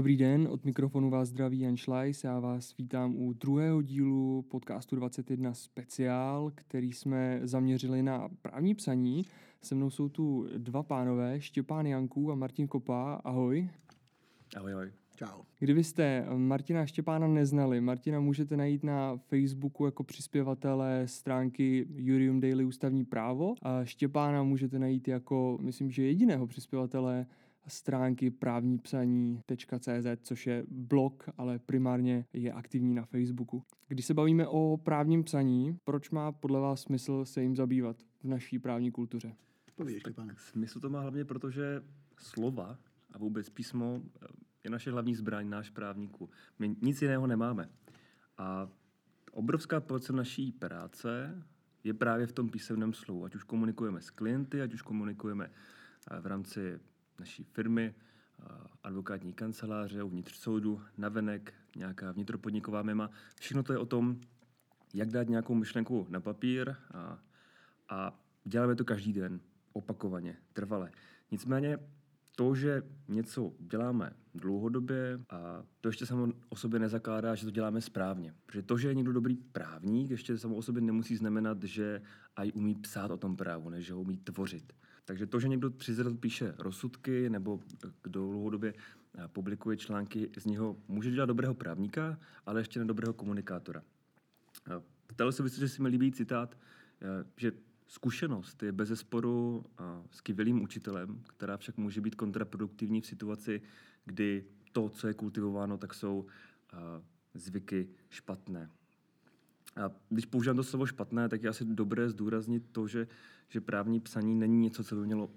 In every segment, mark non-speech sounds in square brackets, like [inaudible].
Dobrý den, od mikrofonu vás zdraví Jan Schleis. Já vás vítám u druhého dílu podcastu 21 speciál, který jsme zaměřili na právní psaní. Se mnou jsou tu dva pánové, Štěpán Janků a Martin Kopa. Ahoj. Ahoj, ahoj. Čau. Kdybyste Martina Štěpána neznali, Martina můžete najít na Facebooku jako přispěvatele stránky Jurium Daily Ústavní právo a Štěpána můžete najít jako, myslím, že jediného přispěvatele stránky právnípsaní.cz, což je blog, ale primárně je aktivní na Facebooku. Když se bavíme o právním psaní, proč má podle vás smysl se jim zabývat v naší právní kultuře? Povíš, pane. Smysl to má hlavně proto, že slova a vůbec písmo eh, je naše hlavní zbraň, náš právníků. My nic jiného nemáme. A obrovská porce naší práce je právě v tom písemném slovu. Ať už komunikujeme s klienty, ať už komunikujeme eh, v rámci naší firmy, advokátní kanceláře, uvnitř soudu, navenek, nějaká vnitropodniková mema. Všechno to je o tom, jak dát nějakou myšlenku na papír a, a děláme to každý den, opakovaně, trvale. Nicméně to, že něco děláme dlouhodobě a to ještě samo o sobě nezakládá, že to děláme správně. Protože to, že je někdo dobrý právník, ještě samo o sobě nemusí znamenat, že aj umí psát o tom právu, než že ho umí tvořit. Takže to, že někdo 30 let píše rozsudky nebo kdo dlouhodobě eh, publikuje články, z něho může dělat dobrého právníka, ale ještě ne dobrého komunikátora. Eh, v téhle souvislosti si mi líbí citát, eh, že zkušenost je bez sporu skvělým učitelem, která však může být kontraproduktivní v situaci, kdy to, co je kultivováno, tak jsou zvyky špatné. A když používám to slovo špatné, tak je asi dobré zdůraznit to, že, že právní psaní není něco, co by mělo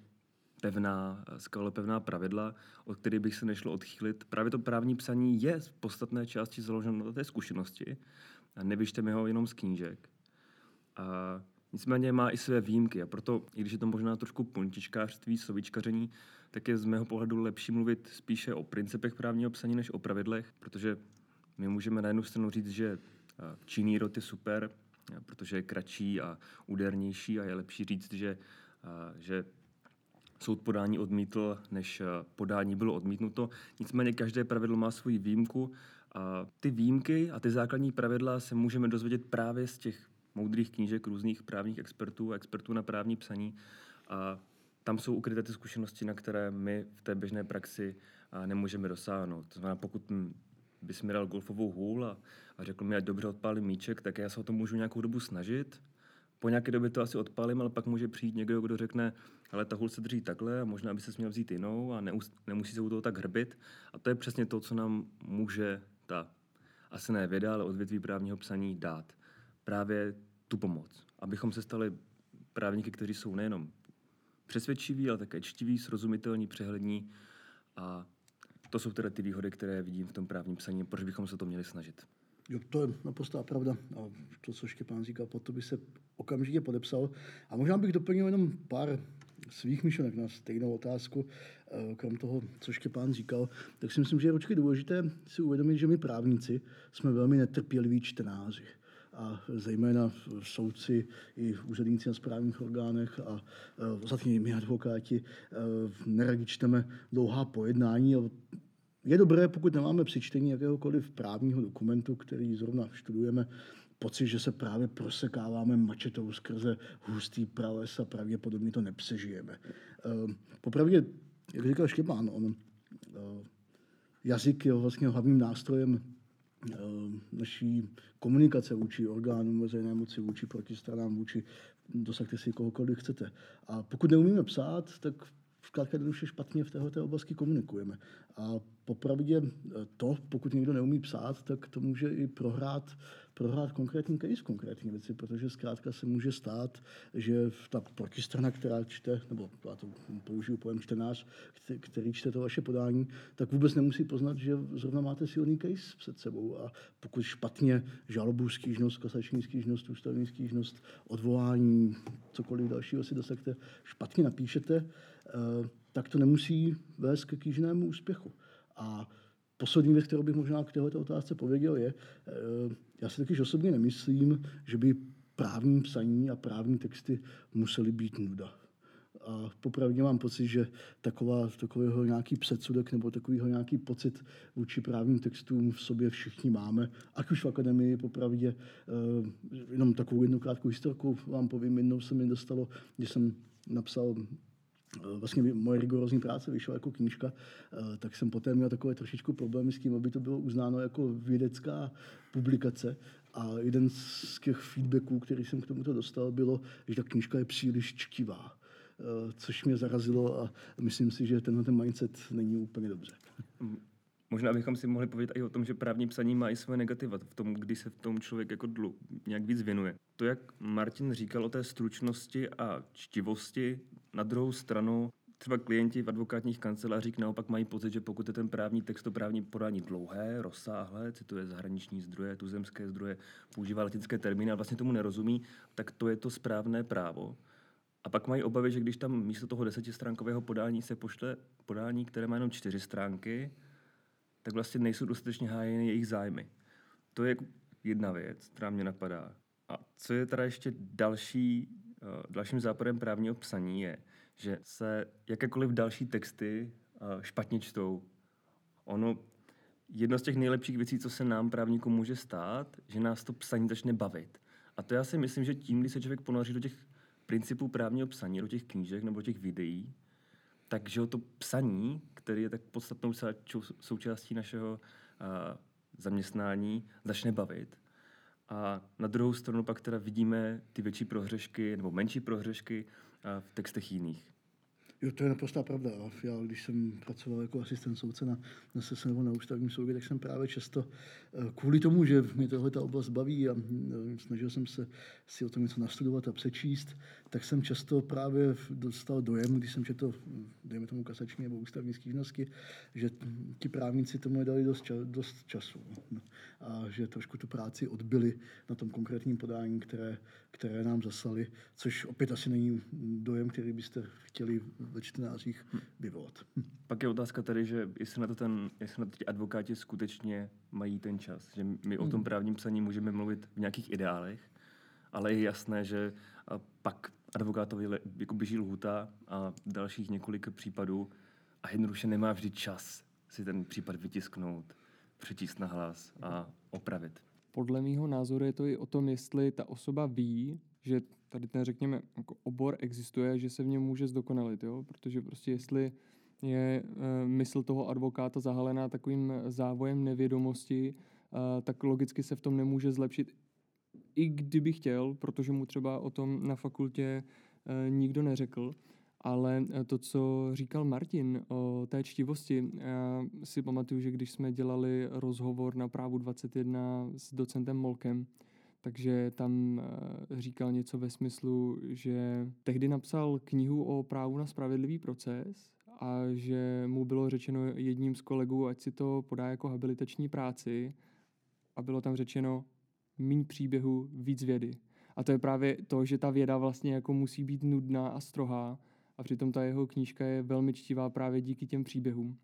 pevná, skalo pevná pravidla, od kterých bych se nešlo odchýlit. Právě to právní psaní je v podstatné části založeno na té zkušenosti. A nevyšte mi ho jenom z knížek. A nicméně má i své výjimky a proto, i když je to možná trošku puntičkářství, slovíčkaření, tak je z mého pohledu lepší mluvit spíše o principech právního psaní než o pravidlech, protože my můžeme na jednu stranu říct, že Činný rod je super, protože je kratší a údernější a je lepší říct, že, že soud podání odmítl, než podání bylo odmítnuto. Nicméně každé pravidlo má svoji výjimku a ty výjimky a ty základní pravidla se můžeme dozvědět právě z těch moudrých knížek různých právních expertů a expertů na právní psaní. A tam jsou ukryté ty zkušenosti, na které my v té běžné praxi nemůžeme dosáhnout. To znamená, pokud bys mi dal golfovou hůl a, a řekl mi, ať dobře odpálím míček, tak já se o to můžu nějakou dobu snažit. Po nějaké době to asi odpálím, ale pak může přijít někdo, kdo řekne, ale ta hůl se drží takhle a možná by se měl vzít jinou a neus, nemusí se u toho tak hrbit. A to je přesně to, co nám může ta, asi ne věda, ale odvětví právního psaní dát. Právě tu pomoc. Abychom se stali právníky, kteří jsou nejenom přesvědčiví, ale také čtiví, srozumitelní, přehlední a to jsou teda ty výhody, které vidím v tom právním psaní, proč bychom se to měli snažit. Jo, to je naprostá pravda. A to, co Štěpán říkal, pod to by se okamžitě podepsal. A možná bych doplnil jenom pár svých myšlenek na stejnou otázku, eh, krom toho, co Štěpán říkal, tak si myslím, že je určitě důležité si uvědomit, že my právníci jsme velmi netrpěliví čtenáři a zejména soudci i úředníci na správních orgánech a eh, ostatně my advokáti eh, neradi čteme dlouhá pojednání je dobré, pokud nemáme přečtení jakéhokoliv právního dokumentu, který zrovna študujeme, pocit, že se právě prosekáváme mačetou skrze hustý prales a pravděpodobně to nepřežijeme. Ehm, popravdě, jak říkal Štěpán, on, eh, jazyk je vlastně hlavním nástrojem ehm, naší komunikace vůči orgánům veřejné moci, vůči protistranám, vůči dosaďte si kohokoliv chcete. A pokud neumíme psát, tak zkrátka jednoduše špatně v této oblasti komunikujeme. A popravdě to, pokud někdo neumí psát, tak to může i prohrát, prohrát konkrétní case, konkrétní věci, protože zkrátka se může stát, že ta protistrana, která čte, nebo já to použiju pojem čtenář, který čte to vaše podání, tak vůbec nemusí poznat, že zrovna máte silný case před sebou. A pokud špatně žalobu, stížnost, kasační stížnost, ústavní stížnost, odvolání, cokoliv dalšího si dosaďte, špatně napíšete, Eh, tak to nemusí vést ke kýžnému úspěchu. A poslední věc, kterou bych možná k této otázce pověděl, je, eh, já si taky osobně nemyslím, že by právní psaní a právní texty musely být nuda. A popravdě mám pocit, že taková, takového nějaký předsudek nebo takovýho nějaký pocit vůči právním textům v sobě všichni máme. Ať už v akademii, popravdě, eh, jenom takovou jednu krátkou historku vám povím, jednou se mi dostalo, když jsem napsal Eh, vlastně moje rigorózní práce vyšla jako knížka, eh, tak jsem poté měl takové trošičku problémy s tím, aby to bylo uznáno jako vědecká publikace. A jeden z těch feedbacků, který jsem k tomuto dostal, bylo, že ta knížka je příliš čtivá eh, což mě zarazilo a myslím si, že tenhle ten mindset není úplně dobře. Možná bychom si mohli povědět i o tom, že právní psaní má i své negativa v tom, kdy se v tom člověk jako dlu, nějak víc věnuje. To, jak Martin říkal o té stručnosti a čtivosti, na druhou stranu třeba klienti v advokátních kancelářích naopak mají pocit, že pokud je ten právní text, to právní podání dlouhé, rozsáhlé, cituje zahraniční zdroje, tuzemské zdroje, používá latinské termíny a vlastně tomu nerozumí, tak to je to správné právo. A pak mají obavy, že když tam místo toho desetistránkového podání se pošle podání, které má jenom čtyři stránky, tak vlastně nejsou dostatečně hájeny jejich zájmy. To je jedna věc, která mě napadá. A co je teda ještě další, uh, dalším západem právního psaní je, že se jakékoliv další texty uh, špatně čtou. Ono, jedno z těch nejlepších věcí, co se nám právníkům může stát, že nás to psaní začne bavit. A to já si myslím, že tím, když se člověk ponoří do těch principů právního psaní, do těch knížek nebo do těch videí, takže to psaní, který je tak podstatnou součástí našeho zaměstnání, začne bavit. A na druhou stranu pak teda vidíme ty větší prohřešky nebo menší prohřešky v textech jiných. Jo, to je naprostá pravda. Já, když jsem pracoval jako asistent soudce na, na SES nebo na ústavním soudě, tak jsem právě často eh, kvůli tomu, že mě tohle ta oblast baví a eh, snažil jsem se si o tom něco nastudovat a přečíst, tak jsem často právě dostal dojem, když jsem četl, dejme tomu kasační nebo ústavní stížnosti, že ti právníci tomu dali dost, ča, dost času. No. A že trošku tu práci odbyli na tom konkrétním podání, které, které nám zaslali, což opět asi není dojem, který byste chtěli ve čtenářích vyvolat. Pak je otázka tady, že jestli na to, ten, jestli na to ti advokáti skutečně mají ten čas. Že my o tom hmm. právním psaní můžeme mluvit v nějakých ideálech, ale je jasné, že pak advokátovi jako běží lhuta a dalších několik případů a jednoduše nemá vždy čas si ten případ vytisknout, přečíst na hlas a opravit. Podle mého názoru je to i o tom, jestli ta osoba ví, že tady ten, řekněme, jako obor existuje, že se v něm může zdokonalit, jo? protože prostě jestli je e, mysl toho advokáta zahalená takovým závojem nevědomosti, e, tak logicky se v tom nemůže zlepšit, i kdyby chtěl, protože mu třeba o tom na fakultě e, nikdo neřekl. Ale to, co říkal Martin o té čtivosti, já si pamatuju, že když jsme dělali rozhovor na právu 21 s docentem Molkem, takže tam eh, říkal něco ve smyslu, že tehdy napsal knihu o právu na spravedlivý proces a že mu bylo řečeno jedním z kolegů, ať si to podá jako habilitační práci a bylo tam řečeno míň příběhu, víc vědy. A to je právě to, že ta věda vlastně jako musí být nudná a strohá a přitom ta jeho knížka je velmi čtivá právě díky těm příběhům.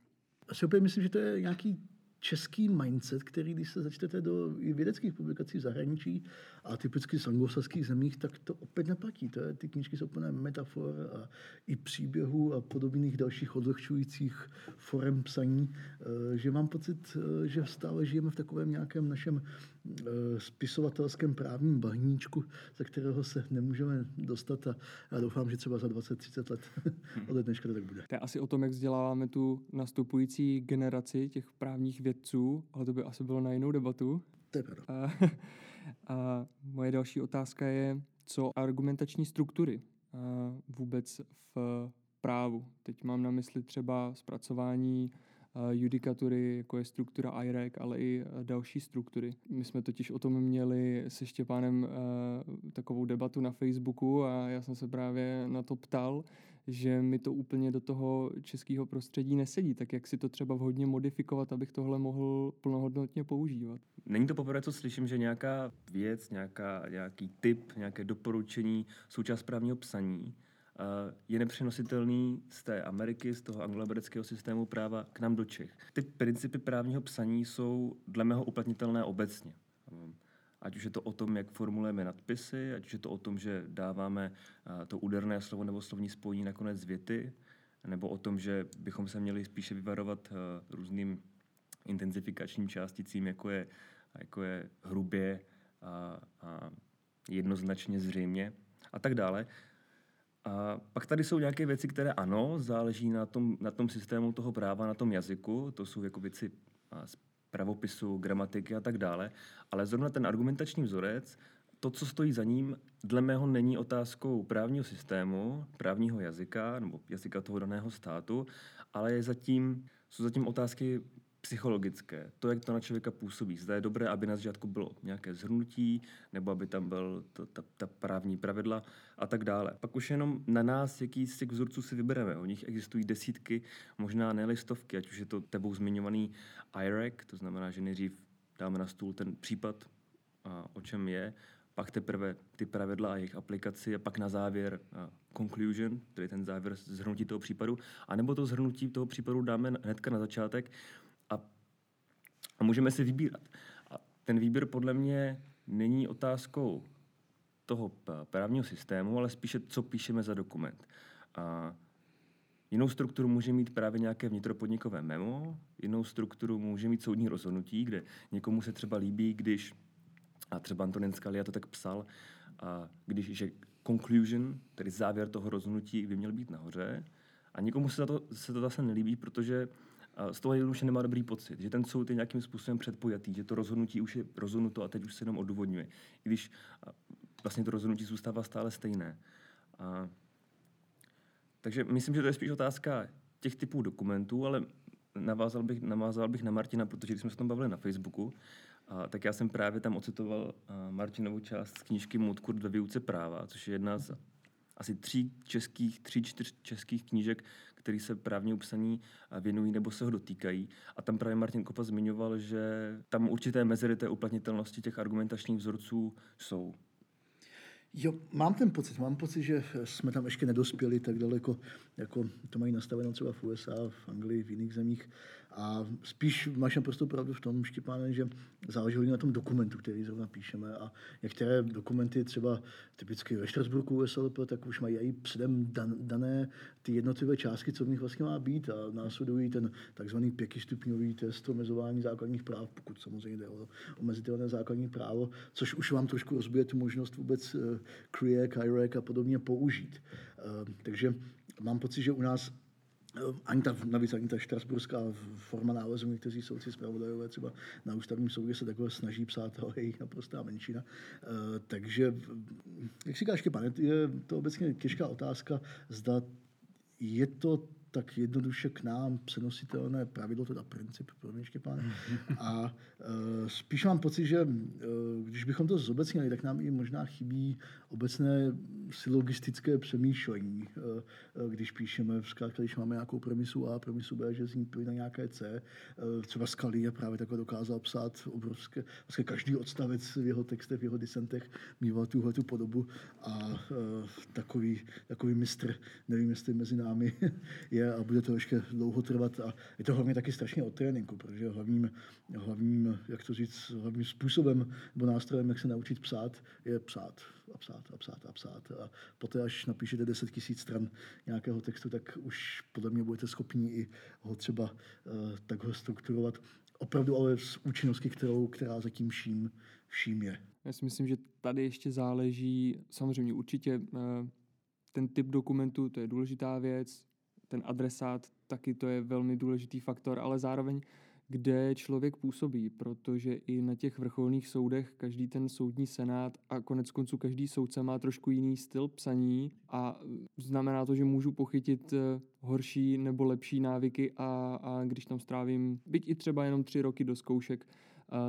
Asi opět myslím, že to je nějaký český mindset, který když se začtete do vědeckých publikací v zahraničí a typicky z anglosaských zemích, tak to opět neplatí. To je, ty knížky jsou plné metafor a i příběhů a podobných dalších odlehčujících forem psaní, eh, že mám pocit, eh, že stále žijeme v takovém nějakém našem spisovatelském právním bahníčku, ze kterého se nemůžeme dostat a já doufám, že třeba za 20-30 let [laughs] od dneška to tak bude. To je asi o tom, jak vzděláváme tu nastupující generaci těch právních vědců, ale to by asi bylo na jinou debatu. To je pravda. A, [laughs] a moje další otázka je, co argumentační struktury vůbec v právu. Teď mám na mysli třeba zpracování judikatury, jako je struktura IREC, ale i další struktury. My jsme totiž o tom měli se Štěpánem takovou debatu na Facebooku a já jsem se právě na to ptal, že mi to úplně do toho českého prostředí nesedí, tak jak si to třeba vhodně modifikovat, abych tohle mohl plnohodnotně používat. Není to poprvé, co slyším, že nějaká věc, nějaká, nějaký typ, nějaké doporučení, součást právního psaní je nepřenositelný z té Ameriky, z toho angloamerického systému práva k nám do Čech. Ty principy právního psaní jsou dle mého uplatnitelné obecně. Ať už je to o tom, jak formulujeme nadpisy, ať už je to o tom, že dáváme to úderné slovo nebo slovní spojení na konec věty, nebo o tom, že bychom se měli spíše vyvarovat různým intenzifikačním částicím, jako je, jako je hrubě a, a jednoznačně zřejmě a tak dále. A pak tady jsou nějaké věci, které ano, záleží na tom, na tom systému toho práva, na tom jazyku. To jsou jako věci z pravopisu, gramatiky a tak dále. Ale zrovna ten argumentační vzorec, to, co stojí za ním, dle mého není otázkou právního systému, právního jazyka nebo jazyka toho daného státu, ale je zatím, jsou zatím otázky psychologické, to, jak to na člověka působí. Zda je dobré, aby na začátku bylo nějaké zhrnutí, nebo aby tam byl to, ta, ta právní pravidla a tak dále. Pak už jenom na nás, jaký z těch vzorců si vybereme. O nich existují desítky, možná ne stovky, ať už je to tebou zmiňovaný IREC, to znamená, že nejdřív dáme na stůl ten případ, a o čem je, pak teprve ty pravidla a jejich aplikaci a pak na závěr uh, conclusion, tedy ten závěr zhrnutí toho případu, anebo to zhrnutí toho případu dáme hnedka na začátek, a, můžeme si vybírat. A ten výběr podle mě není otázkou toho právního systému, ale spíše, co píšeme za dokument. A jinou strukturu může mít právě nějaké vnitropodnikové memo, jinou strukturu může mít soudní rozhodnutí, kde někomu se třeba líbí, když, a třeba Antonin Scalia to tak psal, a když, že conclusion, tedy závěr toho rozhodnutí, by měl být nahoře, a někomu se to, se to zase nelíbí, protože z toho jednoduše nemá dobrý pocit, že ten soud je nějakým způsobem předpojatý, že to rozhodnutí už je rozhodnuto a teď už se jenom odůvodňuje. I když vlastně to rozhodnutí zůstává stále stejné. A, takže myslím, že to je spíš otázka těch typů dokumentů, ale navázal bych, navázal bych na Martina, protože když jsme se tom bavili na Facebooku, a, tak já jsem právě tam ocitoval Martinovu část z knížky Moodcourt ve výuce práva, což je jedna z asi tří českých, tří, čtyř českých knížek, které se právně upsaní věnují nebo se ho dotýkají. A tam právě Martin Kopa zmiňoval, že tam určité mezery té uplatnitelnosti těch argumentačních vzorců jsou. Jo, mám ten pocit, mám pocit, že jsme tam ještě nedospěli tak daleko, jako to mají nastaveno třeba v USA, v Anglii, v jiných zemích. A spíš máš naprosto pravdu v tom, Štěpáne, že záleží na tom dokumentu, který zrovna píšeme. A některé dokumenty, třeba typicky ve Štrasburku USLP, tak už mají i předem dan, dané ty jednotlivé částky, co v nich vlastně má být. A následují ten takzvaný pětistupňový test omezování základních práv, pokud samozřejmě jde o omezitelné základní právo, což už vám trošku rozbije tu možnost vůbec eh, IREC a podobně použít. Eh, takže mám pocit, že u nás ani ta, navíc ani ta štrasburská forma nálezu, někteří soudci zpravodajové třeba na ústavním soudě se takhle snaží psát, ale je jich naprostá menšina. E, takže, jak si říkáš, pane, je to obecně těžká otázka, zda je to tak jednoduše k nám přenositelné pravidlo, teda princip, mě Štěpáne. [laughs] A e, spíš mám pocit, že e, když bychom to zobecnili, tak nám i možná chybí obecné silogistické přemýšlení, e, e, když píšeme, zkrátka, když máme nějakou premisu A, premisu B, že z ní na nějaké C. E, třeba Scalia právě takhle dokázal psát obrovské, vlastně každý odstavec v jeho textech, v jeho disentech mýval tuhle tu podobu a takový, takový mistr, nevím, jestli mezi námi [laughs] je a bude to ještě dlouho trvat a je to hlavně taky strašně o tréninku, protože hlavním, hlavním, jak to říct, hlavním způsobem nebo nástrojem, jak se naučit psát, je psát a psát a psát a psát. A poté, až napíšete 10 tisíc stran nějakého textu, tak už podle mě budete schopni i ho třeba uh, takhle strukturovat. Opravdu ale s účinností, kterou, která zatím vším, vším je. Já si myslím, že tady ještě záleží, samozřejmě určitě uh, ten typ dokumentu, to je důležitá věc, ten adresát, taky to je velmi důležitý faktor, ale zároveň kde člověk působí, protože i na těch vrcholných soudech každý ten soudní senát a konec konců každý soudce má trošku jiný styl psaní a znamená to, že můžu pochytit eh, horší nebo lepší návyky a, a když tam strávím, byť i třeba jenom tři roky do zkoušek,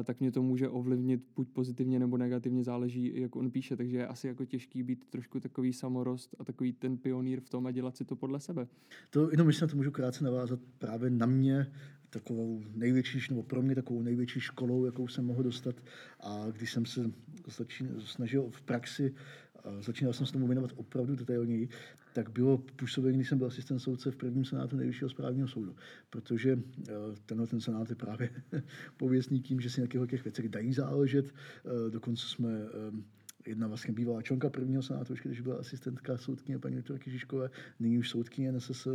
tak mě to může ovlivnit buď pozitivně nebo negativně, záleží, jak on píše, takže je asi jako těžký být trošku takový samorost a takový ten pionýr v tom a dělat si to podle sebe. To jenom myslím, to můžu krátce navázat právě na mě, takovou největší, nebo pro mě takovou největší školou, jakou jsem mohl dostat. A když jsem se začín, snažil v praxi začínal jsem se tomu věnovat opravdu detailněji, tak bylo působení, když jsem byl asistent soudce v prvním senátu nejvyššího správního soudu. Protože eh, tenhle ten senát je právě [laughs] pověstný tím, že si na těch věcech dají záležet. Eh, dokonce jsme jedna vlastně bývalá členka prvního senátu, když byla asistentka soudkyně paní doktorky Žižkové, nyní už soudkyně NSS eh,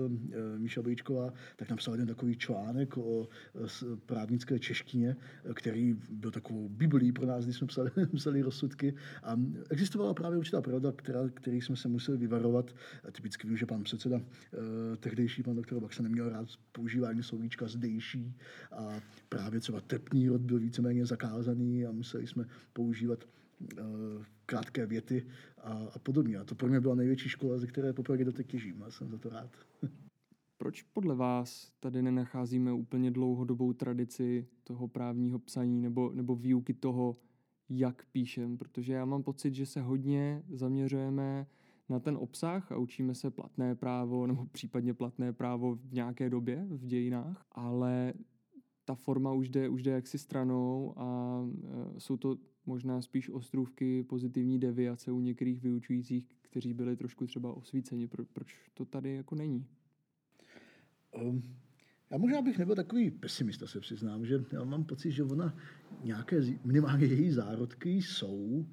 Míša Bejčková, tak napsal jeden takový článek o eh, právnické češtině, eh, který byl takovou biblí pro nás, když jsme psali, [laughs] psali rozsudky. A existovala právě určitá pravda, která, který jsme se museli vyvarovat. Typicky vím, že pan předseda, tehdejší pan doktor Baxa neměl rád používání slovíčka zdejší a právě třeba tepný rod byl víceméně zakázaný a museli jsme používat krátké věty a, a podobně. A to pro mě byla největší škola, ze které popravdě doteď těžím a jsem za to rád. [laughs] Proč podle vás tady nenacházíme úplně dlouhodobou tradici toho právního psaní nebo, nebo výuky toho, jak píšem? Protože já mám pocit, že se hodně zaměřujeme na ten obsah a učíme se platné právo nebo případně platné právo v nějaké době v dějinách, ale ta forma už jde, už jde jaksi stranou a e, jsou to možná spíš ostrůvky pozitivní deviace u některých vyučujících, kteří byli trošku třeba osvíceni. Pro, proč to tady jako není? Um, já možná bych nebyl takový pesimista, se přiznám, že já mám pocit, že ona nějaké, minimálně její zárodky jsou,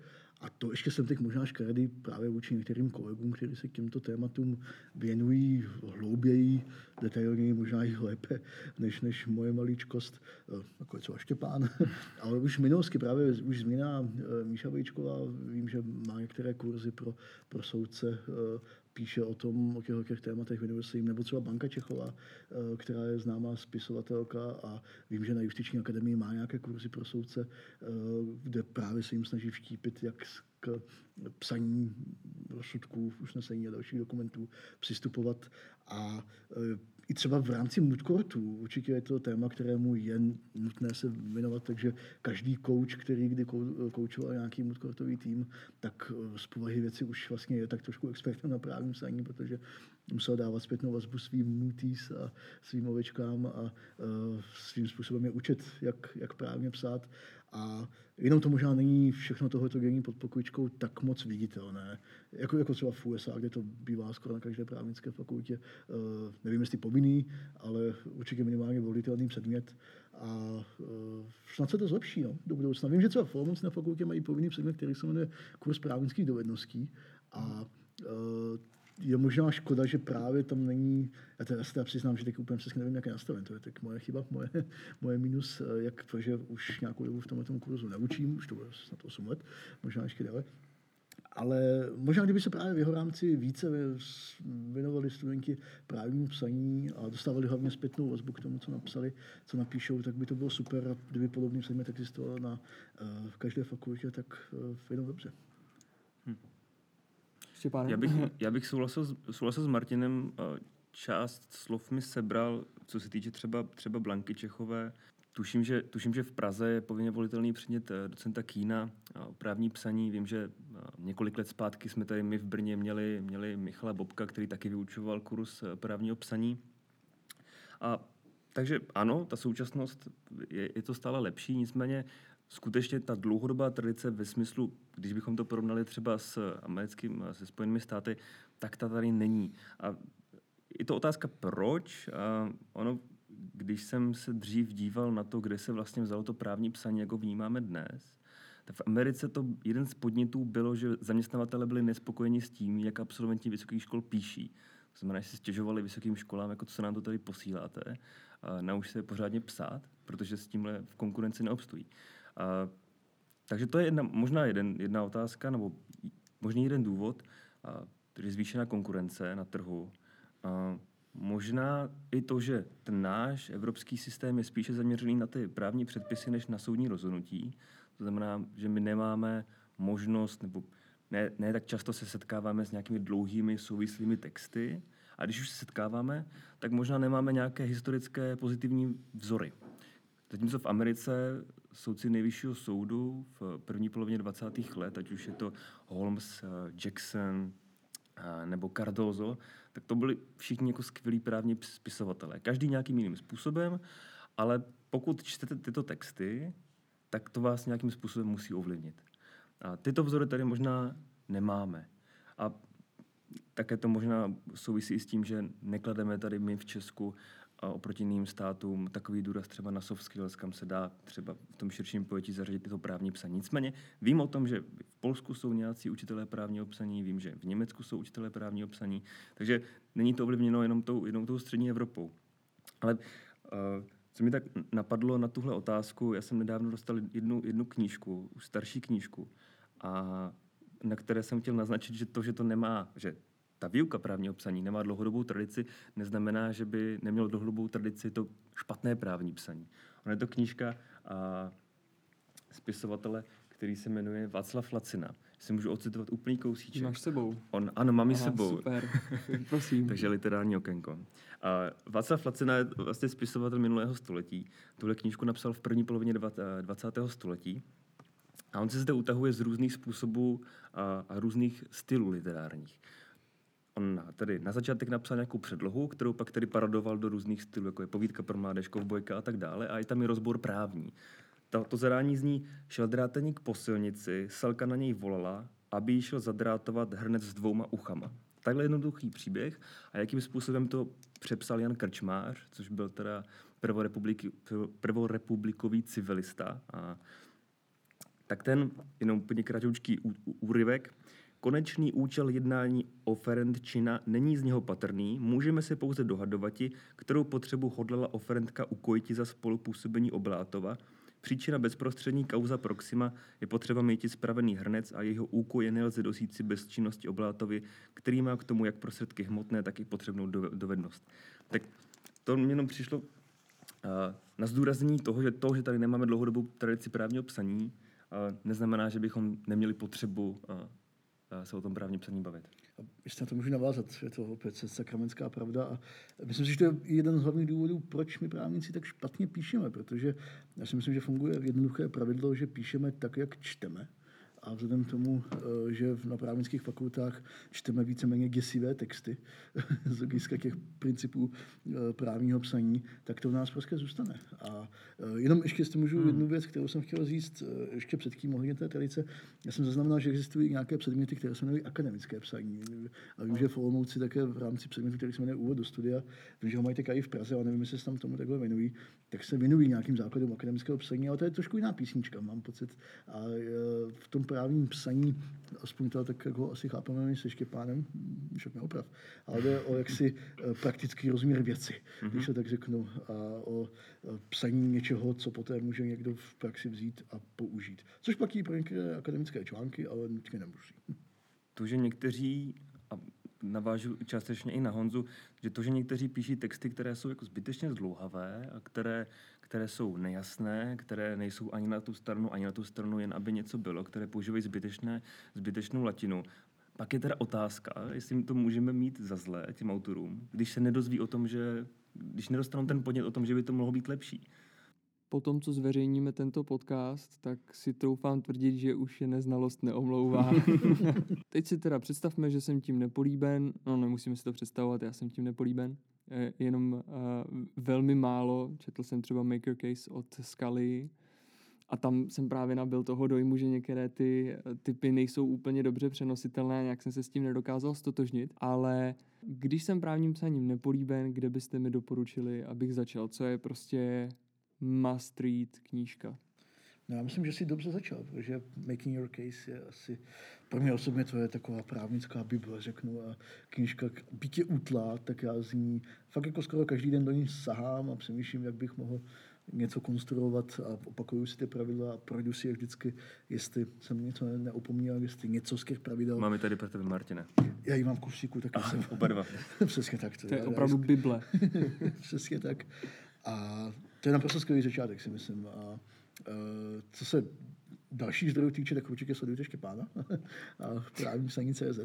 a to ještě jsem teď možná škaredý právě vůči některým kolegům, kteří se k těmto tématům věnují hlouběji, detailněji, možná i lépe, než, než moje maličkost, eh, jako je třeba Štěpán. [laughs] Ale už minulosti právě už změna eh, Míša Vejčková, vím, že má některé kurzy pro, pro soudce eh, píše o tom, o těch, o těch tématech, věnuje se jim, nebo třeba Banka Čechová, eh, která je známá spisovatelka a vím, že na Justiční akademii má nějaké kurzy pro soudce, eh, kde právě se jim snaží vštípit, jak k psaní rozsudků, usnesení a dalších dokumentů přistupovat. A eh, i třeba v rámci moodcourtu. Určitě je to téma, kterému je nutné se věnovat, takže každý coach, který kdy koučoval nějaký moodcourtový tým, tak eh, z povahy věci už vlastně je tak trošku expertem na právním psaní, protože musel dávat zpětnou vazbu svým muties a svým ovečkám a uh, svým způsobem je učit, jak, jak právně psát. A jenom to možná není všechno tohoto dění pod pokličkou tak moc viditelné. Jako, jako třeba v USA, kde to bývá skoro na každé právnické fakultě. Uh, nevím, jestli povinný, ale určitě minimálně volitelný předmět. A uh, snad se to zlepší no, do budoucna. Vím, že třeba v na fakultě mají povinný předmět, který se jmenuje kurz právnických dovedností. A uh, je možná škoda, že právě tam není, já teda teda přiznám, že teď úplně přesně nevím, jak je nastaven, to je tak moje chyba, moje, [laughs] moje minus, eh, jak to, že už nějakou dobu v tomhle kurzu neučím, už to bude snad 8 let, možná ještě déle. Ale možná, kdyby se právě v jeho rámci více věnovali studenti právnímu psaní a dostávali hlavně zpětnou vazbu k tomu, co napsali, co napíšou, tak by to bylo super. Kdyby podobný předmět existoval na uh, každé fakultě, tak uh, jenom dobře. Štěpáne? Já bych, [laughs] já bych souhlasil, souhlasil s Martinem. Eh, část slov mi sebral, co se týče třeba, třeba Blanky Čechové. Tuším že, tuším, že v Praze je povinně volitelný předmět eh, docenta Kína, právní psaní. Vím, že eh, několik let zpátky jsme tady my v Brně měli, měli Michala Bobka, který taky vyučoval kurz právního psaní. A takže ano, ta současnost je, je to stále lepší, nicméně skutečně ta dlouhodobá tradice ve smyslu, když bychom to porovnali třeba s americkým, se Spojenými státy, tak ta tady není. A je to otázka proč. A ono, když jsem se dřív díval na to, kde se vlastně vzalo to právní psaní, jako vnímáme dnes, tak v Americe to jeden z podnětů bylo, že zaměstnavatele byli nespokojeni s tím, jak absolventi vysokých škol píší. To znamená, že si stěžovali vysokým školám, jako co se nám to tady posíláte, a nauč se pořádně psát, protože s tímhle v konkurenci neobstojí. A, takže to je jedna, možná jeden, jedna otázka, nebo možný jeden důvod, a, tedy zvýšená konkurence na trhu. A, možná i to, že ten náš evropský systém je spíše zaměřený na ty právní předpisy než na soudní rozhodnutí. To znamená, že my nemáme možnost, nebo ne, ne tak často se setkáváme s nějakými dlouhými souvislými texty, a když už se setkáváme, tak možná nemáme nějaké historické pozitivní vzory. Zatímco v Americe soudci nejvyššího soudu v první polovině 20. let, ať už je to Holmes, eh, Jackson eh, nebo Cardozo, tak to byli všichni jako skvělí právní spisovatelé. Každý nějakým jiným způsobem, ale pokud čtete tyto texty, tak to vás nějakým způsobem musí ovlivnit. A tyto vzory tady možná nemáme. A také to možná souvisí s tím, že neklademe tady my v Česku oproti jiným státům takový důraz třeba na soft skills, kam se dá třeba v tom širším pojetí zařadit to právní psaní. Nicméně vím o tom, že v Polsku jsou nějací učitelé právního psaní, vím, že v Německu jsou učitelé právního psaní, takže není to ovlivněno jenom tou, jenom tou střední Evropou. Ale uh, co mi tak napadlo na tuhle otázku, já jsem nedávno dostal jednu, jednu knížku, starší knížku, a na které jsem chtěl naznačit, že to, že to nemá, že ta výuka právního psaní nemá dlouhodobou tradici, neznamená, že by nemělo dlouhodobou tradici to špatné právní psaní. Ona je to knížka a spisovatele, který se jmenuje Václav Lacina. Si můžu ocitovat úplný kousíček. Máš sebou? On, ano, mám ji sebou. Super, [laughs] prosím. Takže literární okénko. A Václav Lacina je vlastně spisovatel minulého století. Tuhle knížku napsal v první polovině 20. století. A on se zde utahuje z různých způsobů a, a různých stylů literárních. On tedy na začátek napsal nějakou předlohu, kterou pak tedy parodoval do různých stylů, jako je povídka pro mládež, kovbojka a tak dále. A je tam i rozbor právní. To, to zadání zní, šel dráteník po silnici, Selka na něj volala, aby jí šel zadrátovat hrnec s dvouma uchama. Takhle jednoduchý příběh a jakým způsobem to přepsal Jan Krčmář, což byl teda prvorepublikový civilista. A tak ten, jenom úplně kratoučký úryvek, Konečný účel jednání oferentčina není z něho patrný, můžeme se pouze dohadovati, kterou potřebu hodlala oferentka ukojiti za spolupůsobení oblátova. Příčina bezprostřední kauza proxima je potřeba mít spravený hrnec a jeho úkoje nelze dosít si bez činnosti oblátovi, který má k tomu jak prostředky hmotné, tak i potřebnou dovednost. Tak to mě jenom přišlo uh, na zdůraznění toho, že to, že tady nemáme dlouhodobou tradici právního psaní, uh, neznamená, že bychom neměli potřebu uh, se o tom právním psaní bavit. A ještě na to můžu navázat, je to opět sakramenská pravda a myslím si, že to je jeden z hlavních důvodů, proč my právníci tak špatně píšeme, protože já si myslím, že funguje jednoduché pravidlo, že píšeme tak, jak čteme a vzhledem k tomu, eh, že na právnických fakultách čteme víceméně děsivé texty [laughs] z hlediska těch principů eh, právního psaní, tak to v nás prostě zůstane. A eh, jenom ještě, jestli můžu hmm. jednu věc, kterou jsem chtěl říct ještě předtím ohledně té tradice. Já jsem zaznamenal, že existují nějaké předměty, které se jmenují akademické psaní. A vím, že v Olomouci také v rámci předmětu, který se jmenuje Úvod do studia, vím, že ho mají také i v Praze, ale nevím, jestli se tam tomu takhle věnují, tak se věnují nějakým základům akademického psaní, ale to je trošku jiná písnička, mám pocit. A v tom právním psaní, aspoň to tak, jak ho asi chápeme my se Štěpánem, však neoprav, ale jde o jaksi eh, praktický rozměr věci, mm-hmm. když to tak řeknu, a o eh, psaní něčeho, co poté může někdo v praxi vzít a použít. Což platí pro některé akademické články, ale nutně nemusí. To, že někteří navážu částečně i na Honzu, že to, že někteří píší texty, které jsou jako zbytečně zdlouhavé a které, které jsou nejasné, které nejsou ani na tu stranu, ani na tu stranu, jen aby něco bylo, které používají zbytečné, zbytečnou latinu, pak je teda otázka, jestli to můžeme mít za zlé těm autorům, když se nedozví o tom, že když nedostanou ten podnět o tom, že by to mohlo být lepší po tom, co zveřejníme tento podcast, tak si troufám tvrdit, že už je neznalost neomlouvá. [laughs] Teď si teda představme, že jsem tím nepolíben, no nemusíme si to představovat, já jsem tím nepolíben, e, jenom uh, velmi málo, četl jsem třeba Maker Case od Scully. A tam jsem právě nabil toho dojmu, že některé ty typy nejsou úplně dobře přenositelné, nějak jsem se s tím nedokázal stotožnit, ale když jsem právním psaním nepolíben, kde byste mi doporučili, abych začal, co je prostě must read knížka? No, já myslím, že jsi dobře začal, protože Making Your Case je asi pro mě osobně to je taková právnická bible, řeknu, a knížka bytě utlá, tak já z ní fakt jako skoro každý den do ní sahám a přemýšlím, jak bych mohl něco konstruovat a opakuju si ty pravidla a projdu si je vždycky, jestli jsem něco neopomněl, jestli něco z těch pravidel. Máme tady pro tebe, Martina. Já ji mám v kusíku, taky ah, jsem. Oba dva. [laughs] Přesně tak. To, to je opravdu bible. [laughs] Přesně tak. A to je naprosto skvělý začátek, si myslím. A uh, co se dalších zdrojů týče, tak určitě sledujte Štěpána [laughs] a psaní CZ.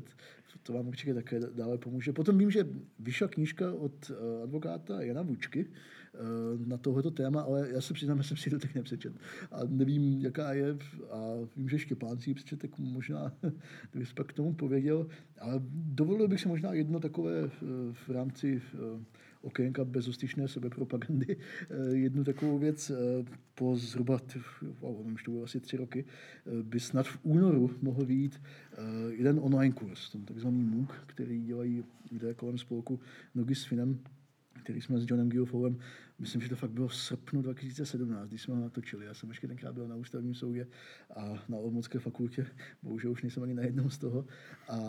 To vám určitě také dále pomůže. Potom vím, že vyšla knížka od uh, advokáta Jana Vučky uh, na tohleto téma, ale já se přiznám, že jsem si to tak nepřečet. A nevím, jaká je. A vím, že Štěpán si ji přečet, tak možná [laughs] kdybych pak k tomu pověděl. Ale dovolil bych si možná jedno takové v rámci okénka bezostyšné sebepropagandy jednu takovou věc. Po zhruba, wow, už to bylo asi tři roky, by snad v únoru mohl být jeden online kurz, ten takzvaný MOOC, který dělají lidé kolem spolku Nogi s Finem, který jsme s Johnem Guilfowem, myslím, že to fakt bylo v srpnu 2017, když jsme ho natočili. Já jsem ještě tenkrát byl na ústavním soudě a na Olomoucké fakultě, bohužel už nejsem ani na jednom z toho. A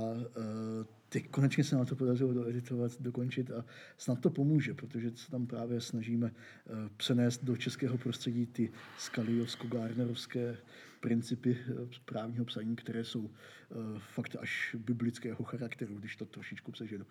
teď konečně se nám to podařilo doeditovat, dokončit a snad to pomůže, protože se tam právě snažíme uh, přenést do českého prostředí ty skaliovsko-gardnerovské principy uh, právního psaní, které jsou uh, fakt až biblického charakteru, když to trošičku přeženu.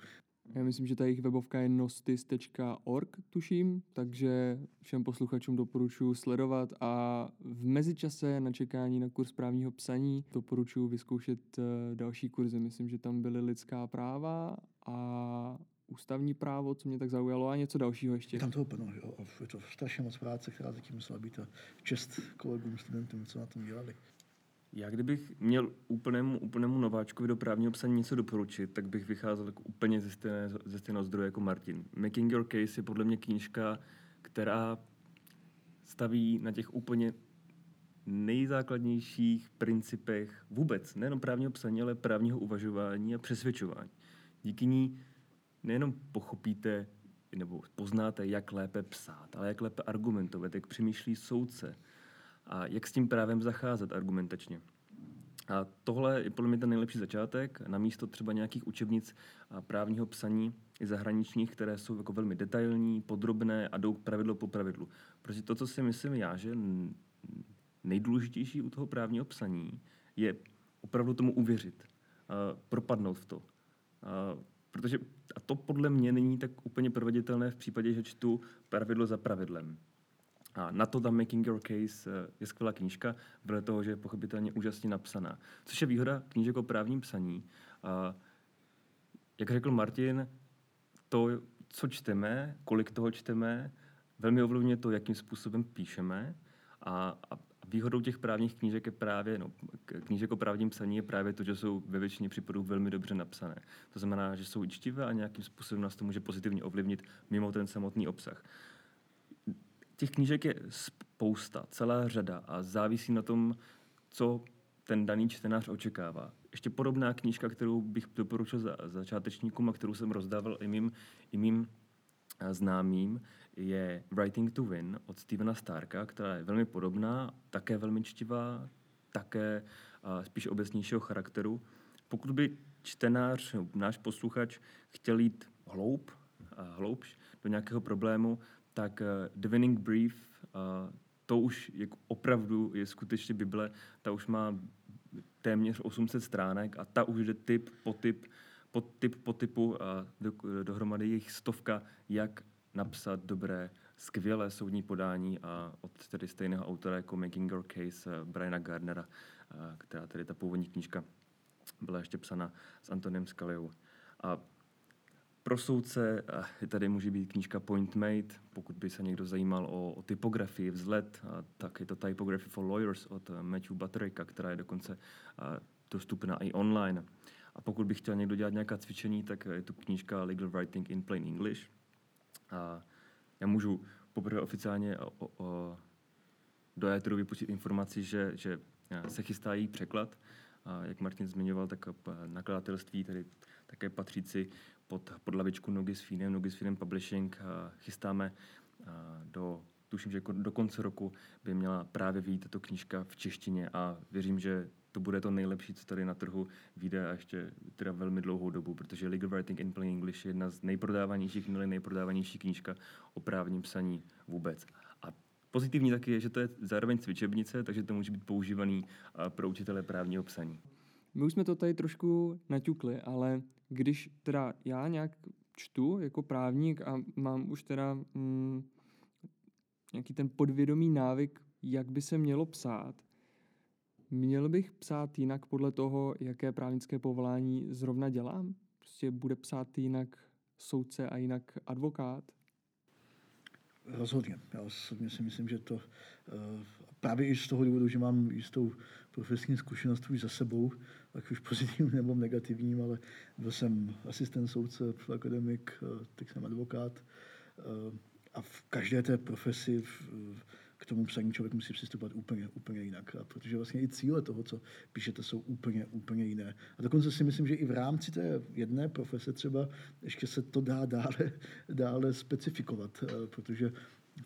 Já myslím, že ta jejich webovka je nostis.org, tuším, takže všem posluchačům doporučuji sledovat a v mezičase na čekání na kurz právního psaní doporučuji vyzkoušet eh, další kurzy. Myslím, že tam byly lidská práva a ústavní právo, co mě tak zaujalo, a něco dalšího ještě. Tam toho plno, jo. Je to strašně moc práce, která zatím musela být a čest kolegům, studentům, co na tom dělali. Já kdybych měl úplnému, úplnému nováčkovi do právního psaní něco doporučit, tak bych vycházel jako úplně ze, stejné, ze stejného zdroje jako Martin. Making Your Case je podle mě knížka, která staví na těch úplně nejzákladnějších principech vůbec, nejenom právního psaní, ale právního uvažování a přesvědčování. Díky ní nejenom pochopíte nebo poznáte, jak lépe psát, ale jak lépe argumentovat, jak přemýšlí soudce, a jak s tím právem zacházet argumentačně. A tohle je podle mě ten nejlepší začátek, na místo třeba nějakých učebnic právního psaní i zahraničních, které jsou jako velmi detailní, podrobné a jdou pravidlo po pravidlu. Protože to, co si myslím já, že nejdůležitější u toho právního psaní, je opravdu tomu uvěřit, a propadnout v to. A protože a to podle mě není tak úplně proveditelné v případě, že čtu pravidlo za pravidlem. A na to tam Making Your Case eh, je skvělá knížka, vedle toho, že je pochopitelně úžasně napsaná. Což je výhoda knížek o právním psaní. A jak řekl Martin, to, co čteme, kolik toho čteme, velmi ovlivňuje to, jakým způsobem píšeme. A, a výhodou těch právních knížek je právě, no, knížek o právním psaní je právě to, že jsou ve většině případů velmi dobře napsané. To znamená, že jsou čtivé a nějakým způsobem nás to může pozitivně ovlivnit mimo ten samotný obsah. Těch knížek je spousta, celá řada a závisí na tom, co ten daný čtenář očekává. Ještě podobná knížka, kterou bych doporučil za, začátečníkům a kterou jsem rozdával i mým, i mým známým, je Writing to Win od Stevena Starka, která je velmi podobná, také velmi čtivá, také spíš obecnějšího charakteru. Pokud by čtenář, náš posluchač, chtěl jít hloub, hloubš do nějakého problému, tak uh, The Winning Brief, uh, to už je opravdu je skutečně Bible, ta už má téměř 800 stránek a ta už jde typ po typ, po typ po typu a do, dohromady jejich stovka, jak napsat dobré, skvělé soudní podání a od tedy stejného autora jako Making Your Case uh, Briana Gardnera, uh, která tedy ta původní knížka byla ještě psána s Antonem Scaliou. A pro soudce tady může být knížka Point Made, pokud by se někdo zajímal o, o typografii, vzhled, tak je to Typography for Lawyers od eh, Matthew Buttericka, která je dokonce dostupná i online. A pokud by chtěl někdo dělat nějaká cvičení, tak je tu knížka Legal Writing in Plain English. A já můžu poprvé oficiálně o, o, o, do éteru vypustit informaci, že, že se chystá její překlad. A jak Martin zmiňoval, tak nakladatelství, tedy také patřící pod, pod lavičku Nogy s Finem, Nogy s Finem Publishing chystáme do tuším, že do konce roku by měla právě vyjít tato knížka v češtině a věřím, že to bude to nejlepší, co tady na trhu vyjde a ještě teda velmi dlouhou dobu, protože Legal Writing in Plain English je jedna z nejprodávanějších, nebo nejprodávanější knížka o právním psaní vůbec. A pozitivní taky je, že to je zároveň cvičebnice, takže to může být používaný pro učitele právního psaní. My už jsme to tady trošku naťukli, ale když teda já nějak čtu jako právník a mám už teda mm, nějaký ten podvědomý návyk, jak by se mělo psát, měl bych psát jinak podle toho, jaké právnické povolání zrovna dělám? Prostě bude psát jinak soudce a jinak advokát? rozhodně. Já osobně si myslím, že to uh, právě i z toho důvodu, že mám jistou profesní zkušenost už za sebou, ať už pozitivním nebo negativním, ale byl jsem asistent soudce, akademik, uh, teď jsem advokát. Uh, a v každé té profesi k tomu psaní člověk musí přistupovat úplně, úplně jinak. A protože vlastně i cíle toho, co píšete, jsou úplně, úplně jiné. A dokonce si myslím, že i v rámci té jedné profese třeba ještě se to dá dále, [laughs] dále specifikovat, eh, protože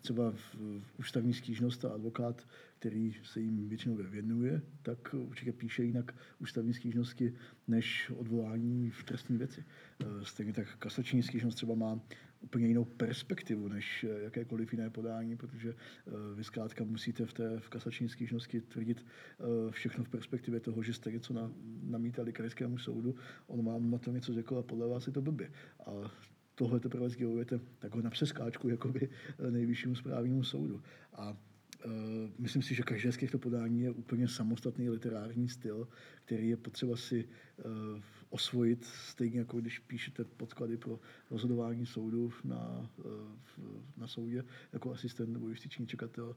třeba v ústavní stížnost a advokát, který se jim většinou věnuje, tak určitě píše jinak ústavní stížnosti než odvolání v trestní věci. Eh, stejně tak kasační stížnost třeba má úplně jinou perspektivu než eh, jakékoliv jiné podání, protože eh, vy zkrátka musíte v té v kasační stížnosti tvrdit všechno v perspektivě toho, že jste něco na, namítali krajskému soudu, on vám na to něco řekl a podle vás je to blbě. A tohle teprve sdělujete takhle na přeskáčku jakoby nejvyššímu správnímu soudu. A myslím si, že každé z těchto podání je úplně samostatný literární styl, který je potřeba si uh, osvojit, stejně jako když píšete podklady pro rozhodování soudu na, uh, na soudě jako asistent nebo justiční čekatel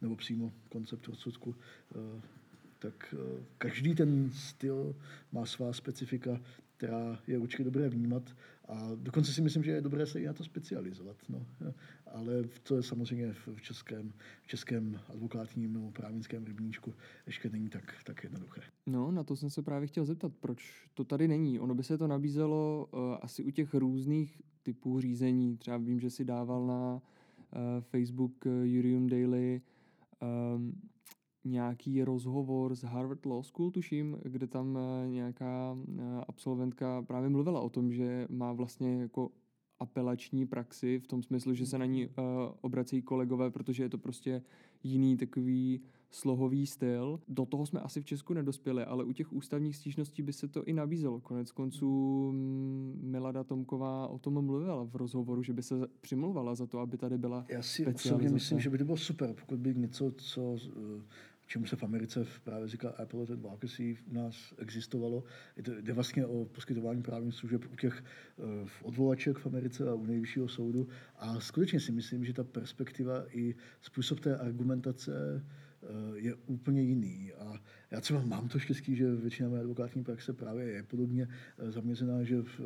nebo přímo koncept rozsudku tak každý ten styl má svá specifika, která je určitě dobré vnímat a dokonce si myslím, že je dobré se i na to specializovat. No. Ale to je samozřejmě v českém, v českém advokátním nebo právnickém rybníčku ještě není tak, tak jednoduché. No, na to jsem se právě chtěl zeptat, proč to tady není. Ono by se to nabízelo uh, asi u těch různých typů řízení. Třeba vím, že si dával na uh, Facebook uh, Jurium Daily um, nějaký rozhovor z Harvard Law School, tuším, kde tam eh, nějaká eh, absolventka právě mluvila o tom, že má vlastně jako apelační praxi v tom smyslu, že se na ní uh, obracejí kolegové, protože je to prostě jiný takový slohový styl. Do toho jsme asi v Česku nedospěli, ale u těch ústavních stížností by se to i nabízelo. Konec konců mm, Milada Tomková o tom mluvila v rozhovoru, že by se přimluvala za to, aby tady byla Já si osobně myslím, že by to bylo super, pokud by něco, co čemu se v Americe právě říká Appellate Advocacy u nás existovalo. Jde vlastně o poskytování právních služeb u těch uh, odvolaček v Americe a u nejvyššího soudu. A skutečně si myslím, že ta perspektiva i způsob té argumentace uh, je úplně jiný. A já třeba mám to štěstí, že většina mé advokátní praxe právě je podobně uh, zaměřená, že v,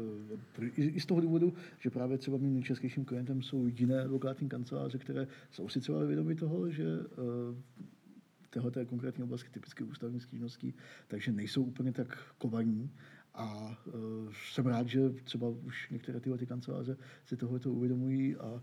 i z toho důvodu, že právě třeba mým nejčastějším klientem jsou jiné advokátní kanceláře, které jsou si třeba vědomi toho, že téhle konkrétní oblasti typické ústavní stížností, takže nejsou úplně tak kovaní. A uh, jsem rád, že třeba už některé tyhle ty kanceláře si tohle uvědomují a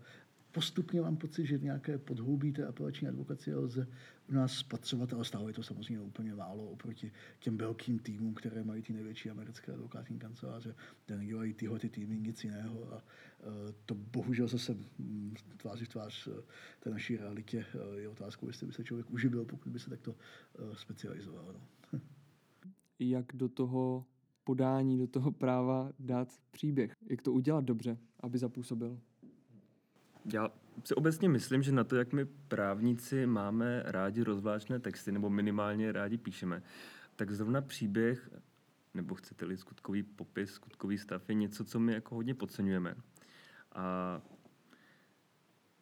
postupně mám pocit, že nějaké podhoubí té apelační advokacie lze u nás spatřovat, ale stále je to samozřejmě úplně málo oproti těm velkým týmům, které mají ty největší americké advokátní kanceláře, kde nedělají tyhle ty týmy nic jiného. A uh, to bohužel zase tváří v tvář uh, té naší realitě uh, je otázkou, jestli by se člověk uživil, pokud by se takto specializoval. No. [laughs] Jak do toho podání, do toho práva dát příběh? Jak to udělat dobře, aby zapůsobil? Já si obecně myslím, že na to, jak my právníci máme rádi rozvláčné texty, nebo minimálně rádi píšeme, tak zrovna příběh, nebo chcete-li skutkový popis, skutkový stav, je něco, co my jako hodně podceňujeme. A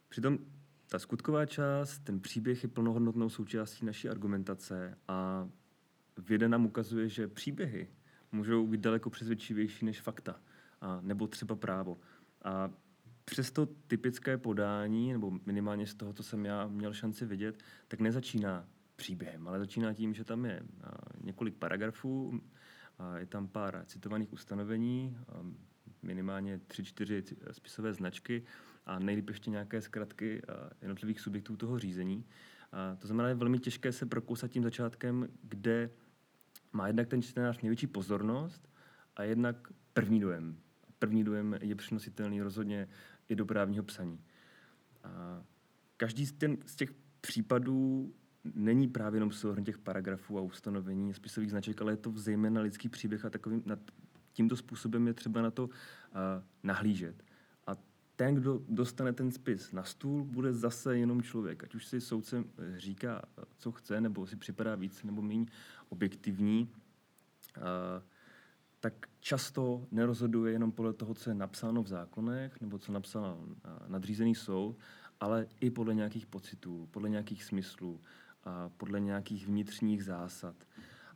přitom ta skutková část, ten příběh je plnohodnotnou součástí naší argumentace a věda nám ukazuje, že příběhy můžou být daleko přesvědčivější než fakta, a, nebo třeba právo. A přesto typické podání, nebo minimálně z toho, co jsem já měl šanci vidět, tak nezačíná příběhem, ale začíná tím, že tam je několik paragrafů, je tam pár citovaných ustanovení, minimálně tři, čtyři spisové značky a nejlíp ještě nějaké zkratky jednotlivých subjektů toho řízení. A to znamená, je velmi těžké se prokousat tím začátkem, kde má jednak ten čtenář největší pozornost a jednak první dojem. První dojem je přenositelný rozhodně i do právního psaní. A každý z, ten, z těch případů není právě jenom souhrn těch paragrafů a ustanovení spisových značek, ale je to zejména lidský příběh a takovým, nad, tímto způsobem je třeba na to uh, nahlížet. A ten, kdo dostane ten spis na stůl, bude zase jenom člověk. Ať už si soudce říká, co chce, nebo si připadá víc nebo méně objektivní, uh, tak často nerozhoduje jenom podle toho, co je napsáno v zákonech nebo co napsal nadřízený soud, ale i podle nějakých pocitů, podle nějakých smyslů, a podle nějakých vnitřních zásad.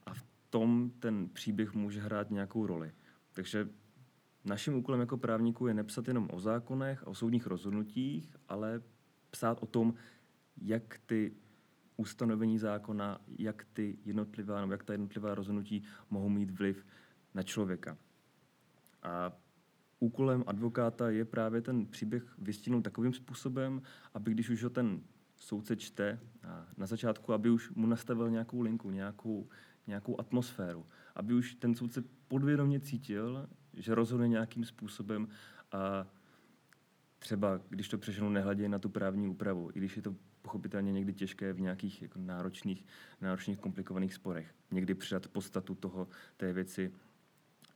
A v tom ten příběh může hrát nějakou roli. Takže naším úkolem jako právníků je nepsat jenom o zákonech a o soudních rozhodnutích, ale psát o tom, jak ty ustanovení zákona, jak ty jednotlivá, nebo jak ta jednotlivá rozhodnutí mohou mít vliv na člověka. A úkolem advokáta je právě ten příběh vystihnout takovým způsobem, aby když už ho ten soudce čte a na začátku, aby už mu nastavil nějakou linku, nějakou, nějakou atmosféru, aby už ten soudce podvědomě cítil, že rozhodne nějakým způsobem a třeba, když to přeženu, nehledějí na tu právní úpravu, i když je to pochopitelně někdy těžké v nějakých jako náročných, náročných, komplikovaných sporech. Někdy přidat podstatu toho, té věci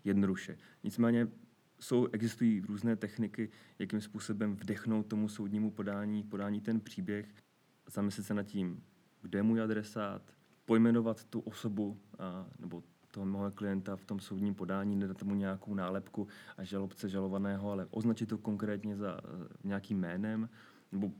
jednoduše. Nicméně jsou, existují různé techniky, jakým způsobem vdechnout tomu soudnímu podání, podání ten příběh, zamyslet se nad tím, kde je můj adresát, pojmenovat tu osobu a, nebo toho mého klienta v tom soudním podání, nedat tomu nějakou nálepku a žalobce žalovaného, ale označit to konkrétně za uh, nějakým jménem, nebo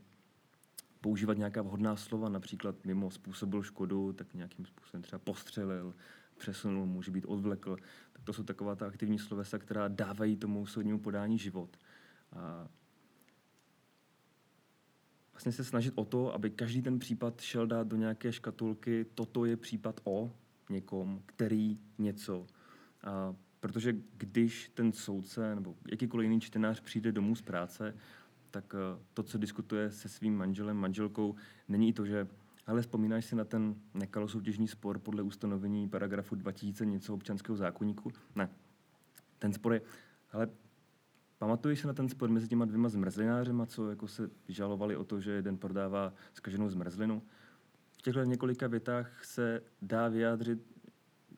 používat nějaká vhodná slova, například mimo způsobil škodu, tak nějakým způsobem třeba postřelil, přesunul, může být odvlekl. To jsou taková ta aktivní slovesa, která dávají tomu soudnímu podání život. A vlastně se snažit o to, aby každý ten případ šel dát do nějaké škatulky, toto je případ o někom, který něco. A protože když ten soudce nebo jakýkoliv jiný čtenář přijde domů z práce, tak eh, to, co diskutuje se svým manželem, manželkou, není to, že ale vzpomínáš si na ten nekalosoutěžní spor podle ustanovení paragrafu 2000 něco občanského zákonníku? Ne. Ten spor je, ale pamatuješ si na ten spor mezi těma dvěma zmrzlinářema, co jako se žalovali o to, že jeden prodává zkaženou zmrzlinu? V těchto několika větách se dá vyjádřit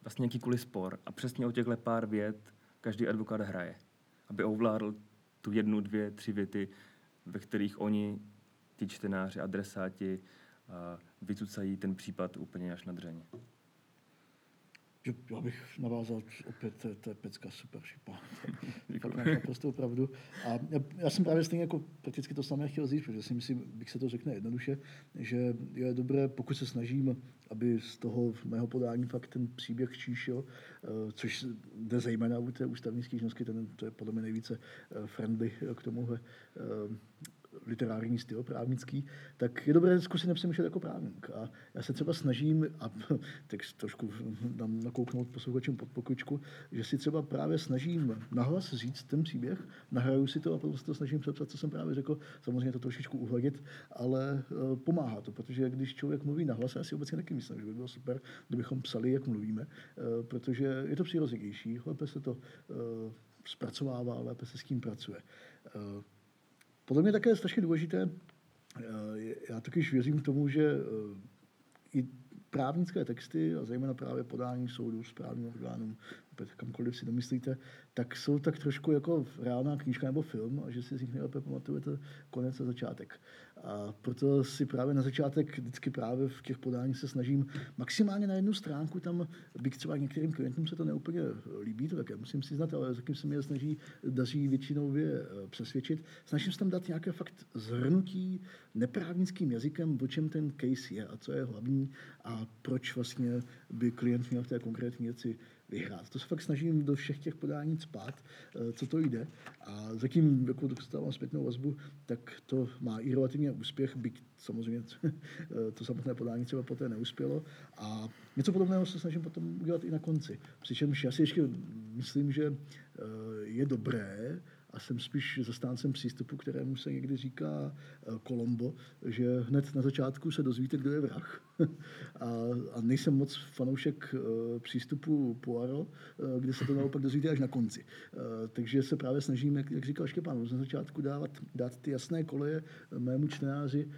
vlastně jakýkoliv spor a přesně o těchto pár vět každý advokát hraje, aby ovládl tu jednu, dvě, tři věty, ve kterých oni, ty čtenáři, adresáti, vycucají ten případ úplně až na dřeně. Já bych navázal opět, to, je pecka super šipa. [laughs] Fakt máš naprosto pravdu. A já, já, jsem právě stejně jako prakticky to samé chtěl říct, protože si myslím, bych se to řekne jednoduše, že je dobré, pokud se snažím, aby z toho mého podání fakt ten příběh číšil, eh, což jde zejména u té ústavní stížnosti, ten, to je podle mě nejvíce eh, friendly k tomuhle eh, literární styl právnický, tak je dobré zkusit nepřemýšlet jako právník. A já se třeba snažím, a [laughs] tak trošku dám nakouknout posluchačům pod pokličku, že si třeba právě snažím nahlas říct ten příběh, nahraju si to a potom se to snažím přepsat, co jsem právě řekl. Samozřejmě to trošičku uhladit, ale uh, pomáhá to, protože když člověk mluví nahlas, já si obecně taky myslím, že by bylo super, kdybychom psali, jak mluvíme, uh, protože je to přirozenější, lépe se to uh, zpracovává, lépe se s tím pracuje. Podle mě také je strašně důležité, eh, já totiž věřím k tomu, že eh, i právnické texty, a zejména právě podání soudu, správním orgánům, kamkoliv si domyslíte, tak jsou tak trošku jako reálná knížka nebo film a že si z nich nejlépe pamatujete konec a začátek. A proto si právě na začátek vždycky právě v těch podáních se snažím maximálně na jednu stránku, tam byť třeba některým klientům se to neúplně líbí, to také musím si znát, ale zatím se mi snaží, daří většinou je eh, přesvědčit. Snažím se tam dát nějaké fakt zhrnutí neprávnickým jazykem, o čem ten case je a co je hlavní a proč vlastně by klient měl v té konkrétní věci vyhrát. To se fakt snažím do všech těch podání spát, eh, co to jde. A zatím, jako dostávám zpětnou vazbu, tak to má i relativně úspěch, byť samozřejmě [laughs] to samotné podání třeba poté neuspělo. A něco podobného se snažím potom udělat i na konci. Přičemž já si ještě myslím, že eh, je dobré, a jsem spíš zastáncem přístupu, kterému se někdy říká Kolombo, eh, že hned na začátku se dozvíte, kdo je vrah. [laughs] a, a nejsem moc fanoušek uh, přístupu Poirot, uh, kde se to naopak dozvíte až na konci. Takže se právě snažím, jak, jak říkal Štěpán, na začátku dávat, dát ty jasné koleje mému čtenáři,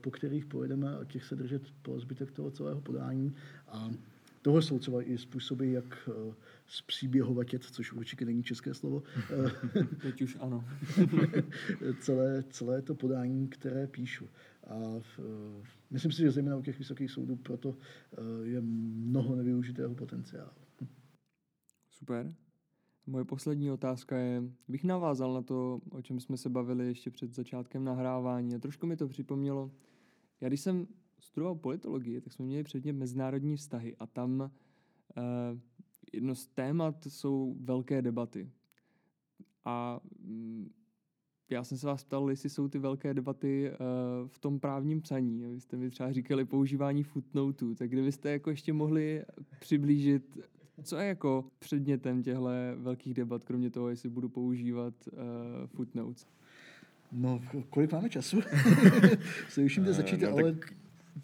po kterých pojedeme a těch se držet po zbytek toho celého podání. A Tohle jsou třeba i způsoby, jak uh, zpříběhovatět, což určitě není české slovo. [laughs] Teď už ano. [laughs] celé, celé to podání, které píšu. A uh, myslím si, že zejména u těch vysokých soudů proto je mnoho nevyužitého potenciálu. Super. Moje poslední otázka je, bych navázal na to, o čem jsme se bavili ještě před začátkem nahrávání a trošku mi to připomnělo. Já když jsem studoval politologii, tak jsme měli předmět mezinárodní vztahy a tam uh, jedno z témat jsou velké debaty. A mm, já jsem se vás ptal, jestli jsou ty velké debaty uh, v tom právním psaní. Vy jste mi třeba říkali používání footnotů, tak kdybyste jako ještě mohli přiblížit, co je jako předmětem těchto velkých debat, kromě toho, jestli budu používat uh, footnotes? No, kolik máme času? [laughs] se už jde začít, no, ale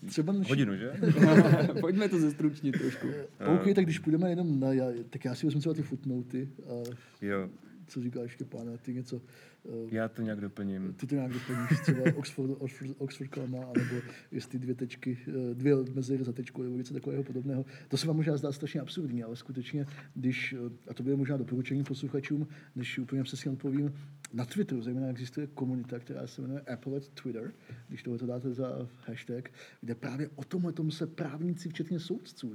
třeba... Než... Hodinu, že? [laughs] Pojďme to zestručnit trošku. [laughs] OK, tak když půjdeme jenom na... Já, tak já si vezmu třeba ty footnoty. A... Jo co říkáš, Štěpáne, ty něco... Uh, Já to nějak doplním. Ty to nějak doplníš, třeba Oxford, Oxford, Oxford Kalma, anebo jestli dvě tečky, eh, dvě mezery za tečku, nebo něco takového podobného. To se vám možná zdá strašně absurdní, ale skutečně, když, eh, a to bude možná doporučení posluchačům, než úplně přesně odpovím, na Twitteru zejména existuje komunita, která se jmenuje Apple Twitter, když to dáte za hashtag, kde právě o tomhle tom se právníci, včetně soudců,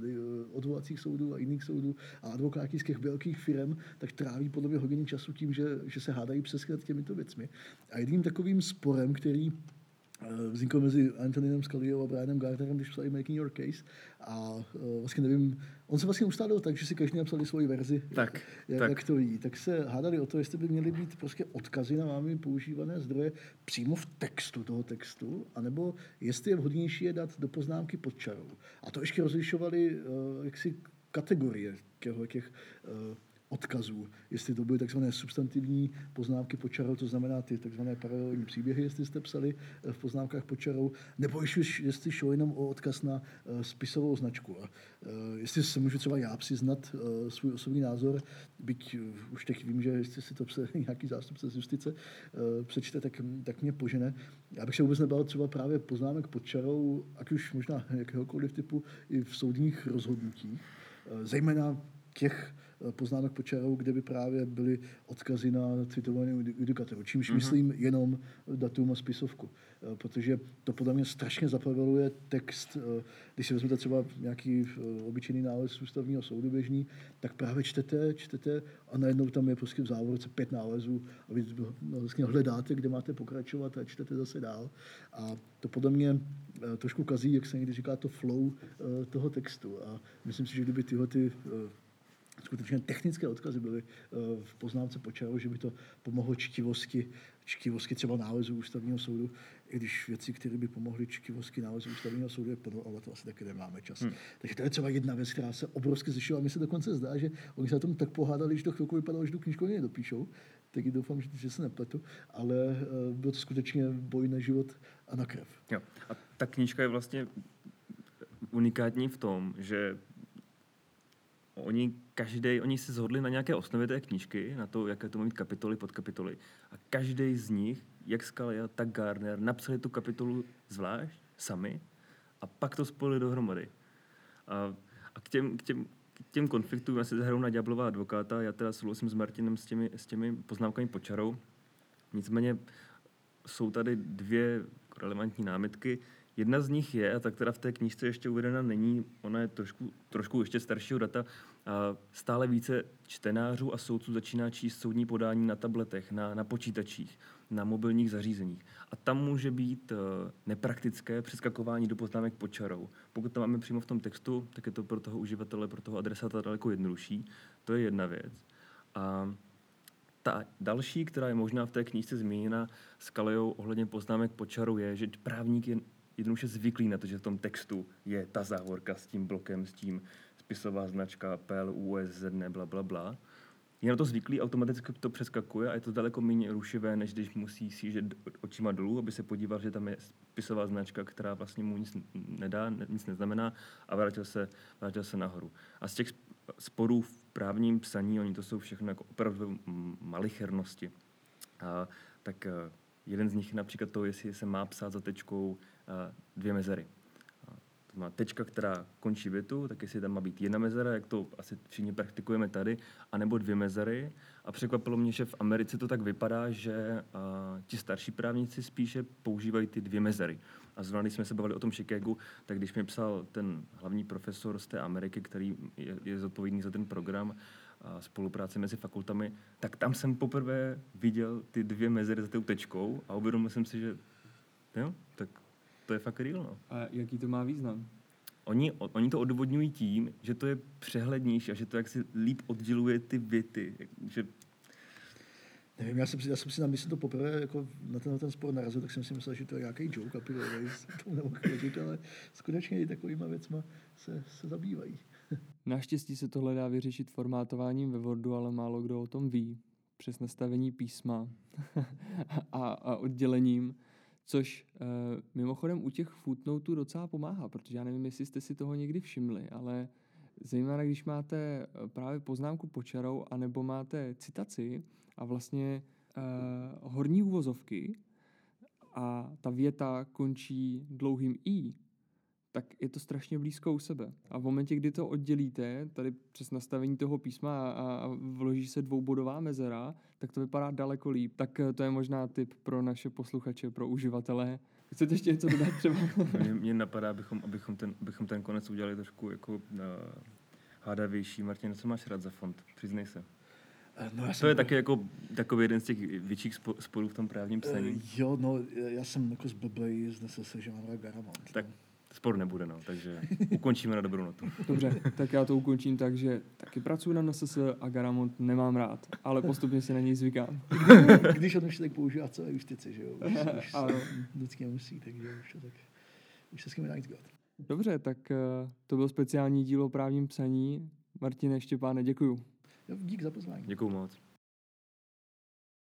odvolacích soudů a jiných soudů a advokáti z těch velkých firm, tak tráví podle mě hodiny času tím, že, že se hádají přesně těmito věcmi. A jedním takovým sporem, který eh, vznikl mezi Antoninem Scaliou a Brianem Gardnerem, když psali Making Your Case. A uh, vlastně nevím, on se vlastně ustálil tak, že si každý napsali svoji verzi, tak, jak, tak. jak to ví. Tak se hádali o to, jestli by měly být prostě odkazy na vámi používané zdroje přímo v textu toho textu, anebo jestli je vhodnější je dát do poznámky pod čarou. A to ještě rozlišovali uh, jaksi kategorie těch, těch odkazů. Jestli to byly takzvané substantivní poznámky pod čarou, to znamená ty takzvané paralelní příběhy, jestli jste psali eh, v poznámkách pod čarou, nebo jestli šlo jenom o odkaz na uh, spisovou značku. A, uh, jestli se můžu třeba já přiznat svůj osobní názor, byť už teď vím, že jestli si to pse [laughs] nějaký zástupce z justice přečte, tak, tak mě požene. Já bych se vůbec nebal třeba právě poznámek pod čarou, ať už možná [laughs] jakéhokoliv typu, i v soudních rozhodnutích. Zejména těch Eh, poznámek pod čarou, kde by právě byly odkazy na citovanou judikaturu. Čímž mm-hmm. myslím jenom datum a spisovku. Eh, protože to podle mě strašně zapraveluje text. Eh, když si vezmete třeba nějaký obyčejný nález ústavního soudu běžný, tak právě čtete, čtete a najednou tam je prostě v závorce pět nálezů a vy vlastně hledáte, kde máte pokračovat a čtete zase dál. A to podle mě trošku kazí, jak se někdy říká, to flow toho textu. A myslím si, že kdyby tyhle ty skutečně technické odkazy byly eh, v poznámce počaru, že by to pomohlo čtivosti, čtivosti třeba nálezu ústavního soudu, i když věci, které by pomohly čtivosti nálezu ústavního soudu, je plno, ale to asi taky nemáme čas. Hmm. Takže to je třeba jedna věc, která se obrovsky zvyšila. Mně se dokonce zdá, že oni se na tom tak pohádali, že to chvilku vypadalo, že tu knižku ani nedopíšou. Tak doufám, že, že se nepletu, ale uh, byl to skutečně boj na život a na krev. Jo. A ta knížka je vlastně unikátní v tom, že oni každý, oni se zhodli na nějaké osnově té knížky, na to, jaké to má mít kapitoly, podkapitoly. A každý z nich, jak Scalia, tak Gardner, napsali tu kapitolu zvlášť, sami, a pak to spojili dohromady. A, a k, těm, k, těm, k těm konfliktům, já se zahraju na Ďáblová advokáta, já teda souhlasím s Martinem s těmi, s těmi poznámkami pod čarou. Nicméně jsou tady dvě relevantní námitky. Jedna z nich je, a ta, která v té knížce ještě uvedena není, ona je trošku, trošku ještě staršího data, a stále více čtenářů a soudců začíná číst soudní podání na tabletech, na, na počítačích, na mobilních zařízeních. A tam může být uh, nepraktické přeskakování do poznámek pod čarou. Pokud to máme přímo v tom textu, tak je to pro toho uživatele, pro toho adresáta daleko jednodušší. To je jedna věc. A ta další, která je možná v té knížce zmíněna s Kalejou ohledně poznámek pod čarou, je, že právník je jednoduše zvyklý na to, že v tom textu je ta závorka s tím blokem, s tím spisová značka PLUS, ne, bla, bla, bla. Je na to zvyklý, automaticky to přeskakuje a je to daleko méně rušivé, než když musí sížet očima dolů, aby se podíval, že tam je spisová značka, která vlastně mu nic nedá, nic neznamená a vrátil se, vrátil se nahoru. A z těch sporů v právním psaní, oni to jsou všechno jako opravdu malichernosti. A, tak eh, jeden z nich je například to, jestli se má psát za tečkou dvě mezery. To má tečka, která končí větu, tak jestli tam má být jedna mezera, jak to asi všichni praktikujeme tady, anebo dvě mezery. A překvapilo mě, že v Americe to tak vypadá, že uh, ti starší právníci spíše používají ty dvě mezery. A zrovna, když jsme se bavili o tom Chicagu, tak když mi psal ten hlavní profesor z té Ameriky, který je, je zodpovědný za ten program, a spolupráce mezi fakultami, tak tam jsem poprvé viděl ty dvě mezery za tou tečkou a uvědomil jsem si, že jo, tak to je fakt real. No. A jaký to má význam? Oni, oni to odvodňují tím, že to je přehlednější a že to jaksi líp odděluje ty věty. Že Nevím, já jsem si, já jsem si na mysli to poprvé jako na ten, ten spor narazil, tak jsem si myslel, že to je nějaký joke a tomu nemohl chodit, ale skutečně i takovýma věcma se, se zabývají. [laughs] Naštěstí se tohle dá vyřešit formátováním ve Wordu, ale málo kdo o tom ví. Přes nastavení písma [laughs] a, a oddělením, což e, mimochodem u těch footnotů docela pomáhá, protože já nevím, jestli jste si toho někdy všimli, ale zejména když máte eh, právě poznámku počarou, anebo máte citaci a vlastně e, horní úvozovky a ta věta končí dlouhým i, tak je to strašně blízko u sebe. A v momentě, kdy to oddělíte, tady přes nastavení toho písma a, a vloží se dvoubodová mezera, tak to vypadá daleko líp. Tak eh, to je možná tip pro naše posluchače, pro uživatele. Chcete ještě něco dodat třeba? [laughs] mě, mě napadá, abychom, abychom, ten, abychom ten konec udělali trošku jako uh, hádavější. Martin, co máš rád za fond? Přiznej se. Eh, No, já To je taky jako takový jeden z těch větších spo- sporů v tom právním psaní. Jo, no, já jsem jako zblblej, znesl se, že mám rád Garamond. Tak spor nebude, no, takže ukončíme na dobrou notu. [laughs] Dobře, tak já to ukončím tak, že taky pracuji na NSS a Garamond nemám rád, ale postupně si na něj zvykám. [laughs] Když on už tak používá celé justici, že jo, už, už [laughs] Ano. se vždycky nemusí, takže už, to tak, už se s kým. Dobře, tak eh, to byl speciální díl o právním psaní. Martine Štěpáne, děkuju. Jo, dík za pozvání. Děkuju moc.